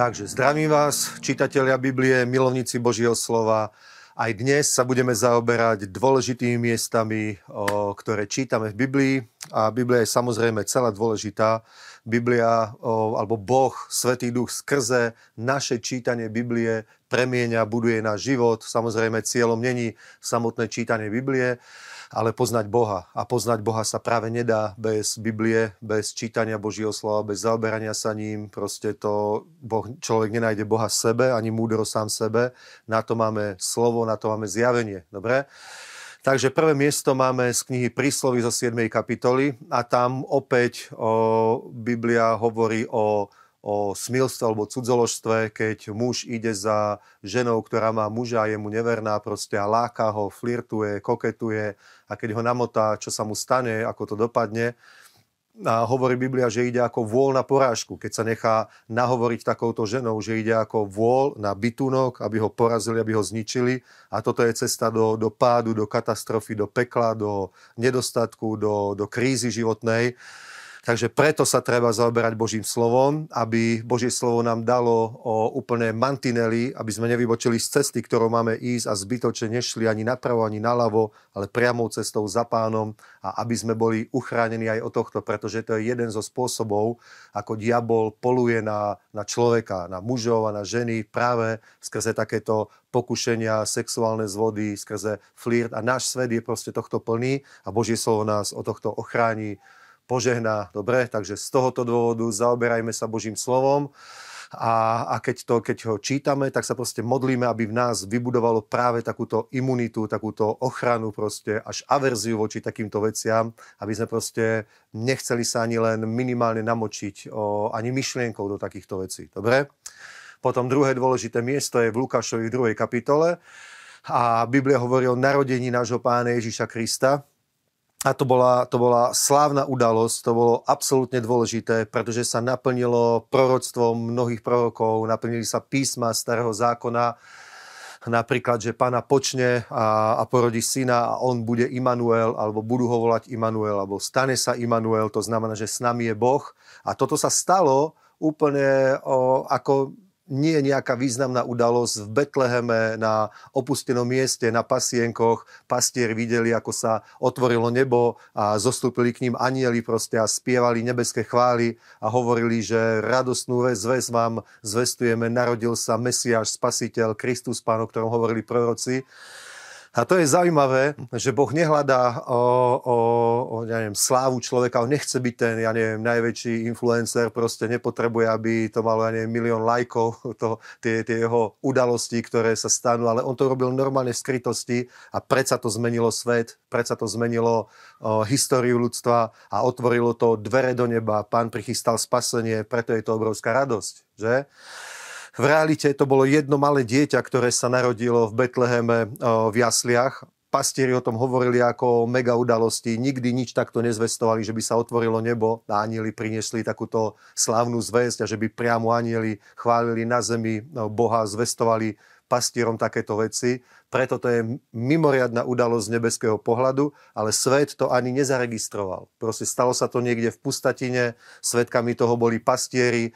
Takže zdravím vás, čitatelia Biblie, milovníci Božieho slova. Aj dnes sa budeme zaoberať dôležitými miestami, o, ktoré čítame v Biblii. A Biblia je samozrejme celá dôležitá. Biblia o, alebo Boh, Svetý Duch skrze naše čítanie Biblie premieňa, buduje náš život. Samozrejme cieľom není samotné čítanie Biblie, ale poznať Boha. A poznať Boha sa práve nedá bez Biblie, bez čítania Božieho slova, bez zaoberania sa ním. Proste to boh, človek nenájde Boha sebe, ani múdro sám sebe. Na to máme slovo, na to máme zjavenie. Dobre? Takže prvé miesto máme z knihy Príslovy zo 7. kapitoly a tam opäť o, Biblia hovorí o o smilstve alebo cudzoložstve, keď muž ide za ženou, ktorá má muža a je mu neverná proste a láka ho, flirtuje, koketuje a keď ho namotá, čo sa mu stane, ako to dopadne. A hovorí Biblia, že ide ako vôľ na porážku, keď sa nechá nahovoriť takouto ženou, že ide ako vôľ na bytunok, aby ho porazili, aby ho zničili. A toto je cesta do, do pádu, do katastrofy, do pekla, do nedostatku, do, do krízy životnej. Takže preto sa treba zaoberať Božím slovom, aby Božie slovo nám dalo o úplné mantinely, aby sme nevybočili z cesty, ktorou máme ísť a zbytočne nešli ani napravo, ani naľavo, ale priamou cestou za pánom a aby sme boli uchránení aj od tohto, pretože to je jeden zo spôsobov, ako diabol poluje na, na človeka, na mužov a na ženy práve skrze takéto pokušenia, sexuálne zvody, skrze flirt. A náš svet je proste tohto plný a Božie slovo nás od tohto ochráni požehná. Dobre, takže z tohoto dôvodu zaoberajme sa Božím slovom a, a keď, to, keď ho čítame, tak sa proste modlíme, aby v nás vybudovalo práve takúto imunitu, takúto ochranu, proste až averziu voči takýmto veciam, aby sme proste nechceli sa ani len minimálne namočiť o, ani myšlienkou do takýchto vecí. Dobre? Potom druhé dôležité miesto je v Lukášovi 2. kapitole a Biblia hovorí o narodení nášho pána Ježíša Krista a to bola, to bola slávna udalosť, to bolo absolútne dôležité, pretože sa naplnilo proroctvom mnohých prorokov, naplnili sa písma starého zákona, napríklad, že pána počne a, a porodí syna a on bude Immanuel, alebo budú ho volať Immanuel, alebo stane sa Immanuel, to znamená, že s nami je Boh. A toto sa stalo úplne o, ako nie je nejaká významná udalosť v Betleheme na opustenom mieste, na pasienkoch. Pastieri videli, ako sa otvorilo nebo a zostúpili k ním anieli proste a spievali nebeské chvály a hovorili, že radostnú zväz vám zvestujeme, narodil sa Mesiáš, Spasiteľ, Kristus, Pán, o ktorom hovorili proroci. A to je zaujímavé, že Boh nehľadá o, o, o ja neviem, slávu človeka, on nechce byť ten, ja neviem, najväčší influencer, proste nepotrebuje, aby to malo, ja neviem, milión lajkov, to, tie, tie jeho udalosti, ktoré sa stanú, ale on to robil normálne v skrytosti a predsa to zmenilo svet, predsa to zmenilo o, históriu ľudstva a otvorilo to dvere do neba, pán prichystal spasenie, preto je to obrovská radosť, že? V realite to bolo jedno malé dieťa, ktoré sa narodilo v Betleheme v jasliach. Pastieri o tom hovorili ako o mega udalosti. Nikdy nič takto nezvestovali, že by sa otvorilo nebo a anieli priniesli takúto slávnu zväzť a že by priamo anieli chválili na zemi Boha, zvestovali pastierom takéto veci. Preto to je mimoriadná udalosť z nebeského pohľadu, ale svet to ani nezaregistroval. Proste stalo sa to niekde v pustatine, svetkami toho boli pastieri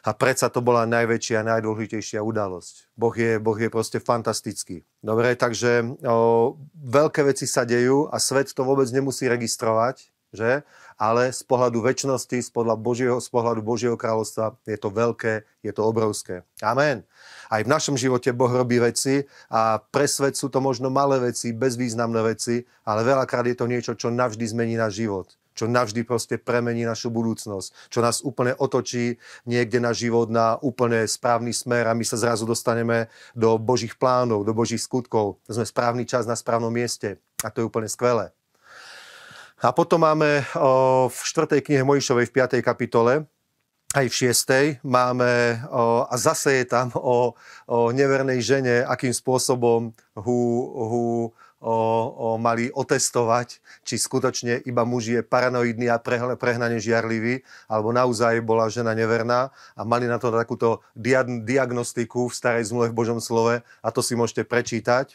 a predsa to bola najväčšia najdôležitejšia udalosť. Boh je, boh je proste fantastický. Dobre, takže o, veľké veci sa dejú a svet to vôbec nemusí registrovať, že? Ale z pohľadu väčšnosti, z, Božieho, z pohľadu Božieho kráľovstva je to veľké, je to obrovské. Amen. Aj v našom živote Boh robí veci a pre svet sú to možno malé veci, bezvýznamné veci, ale veľakrát je to niečo, čo navždy zmení náš život čo navždy proste premení našu budúcnosť, čo nás úplne otočí niekde na život na úplne správny smer a my sa zrazu dostaneme do Božích plánov, do Božích skutkov. To sme správny čas na správnom mieste a to je úplne skvelé. A potom máme v 4. knihe Mojišovej v 5. kapitole, aj v 6. máme, a zase je tam o, o nevernej žene, akým spôsobom hu, hu o, o, mali otestovať, či skutočne iba muž je paranoidný a prehnane žiarlivý, alebo naozaj bola žena neverná a mali na to takúto diagnostiku v starej zmluve v Božom slove a to si môžete prečítať.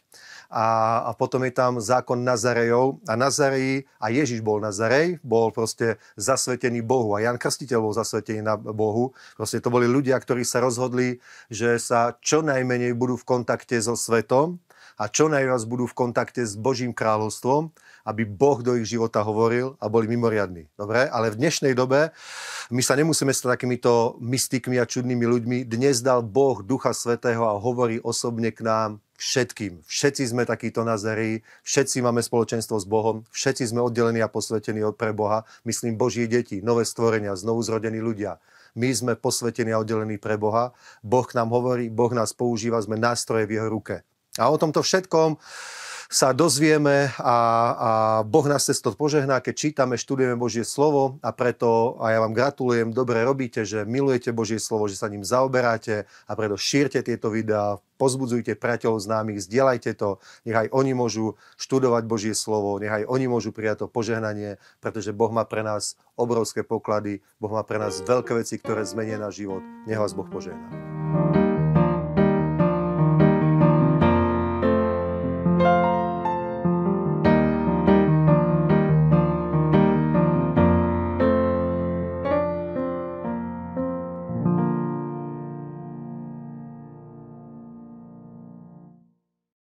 a, a potom je tam zákon Nazarejov a Nazarej, a Ježiš bol Nazarej, bol proste zasvetený Bohu a Jan Krstiteľ bol zasvetený na Bohu. Proste to boli ľudia, ktorí sa rozhodli, že sa čo najmenej budú v kontakte so svetom a čo najviac budú v kontakte s Božím kráľovstvom aby Boh do ich života hovoril a boli mimoriadní. Dobre? Ale v dnešnej dobe my sa nemusíme stať takýmito mystikmi a čudnými ľuďmi. Dnes dal Boh Ducha Svetého a hovorí osobne k nám všetkým. Všetci sme takíto nazerí, všetci máme spoločenstvo s Bohom, všetci sme oddelení a posvetení od pre Boha. Myslím Boží deti, nové stvorenia, znovu zrodení ľudia. My sme posvetení a oddelení pre Boha. Boh nám hovorí, Boh nás používa, sme nástroje v jeho ruke. A o tomto všetkom sa dozvieme a, a Boh nás cez to požehná, keď čítame, študujeme Božie slovo a preto, a ja vám gratulujem, dobre robíte, že milujete Božie slovo, že sa ním zaoberáte a preto šírte tieto videá, pozbudzujte priateľov známych, zdieľajte to, nech aj oni môžu študovať Božie slovo, nech aj oni môžu prijať to požehnanie, pretože Boh má pre nás obrovské poklady, Boh má pre nás veľké veci, ktoré zmenia náš život. Nech vás Boh požehná.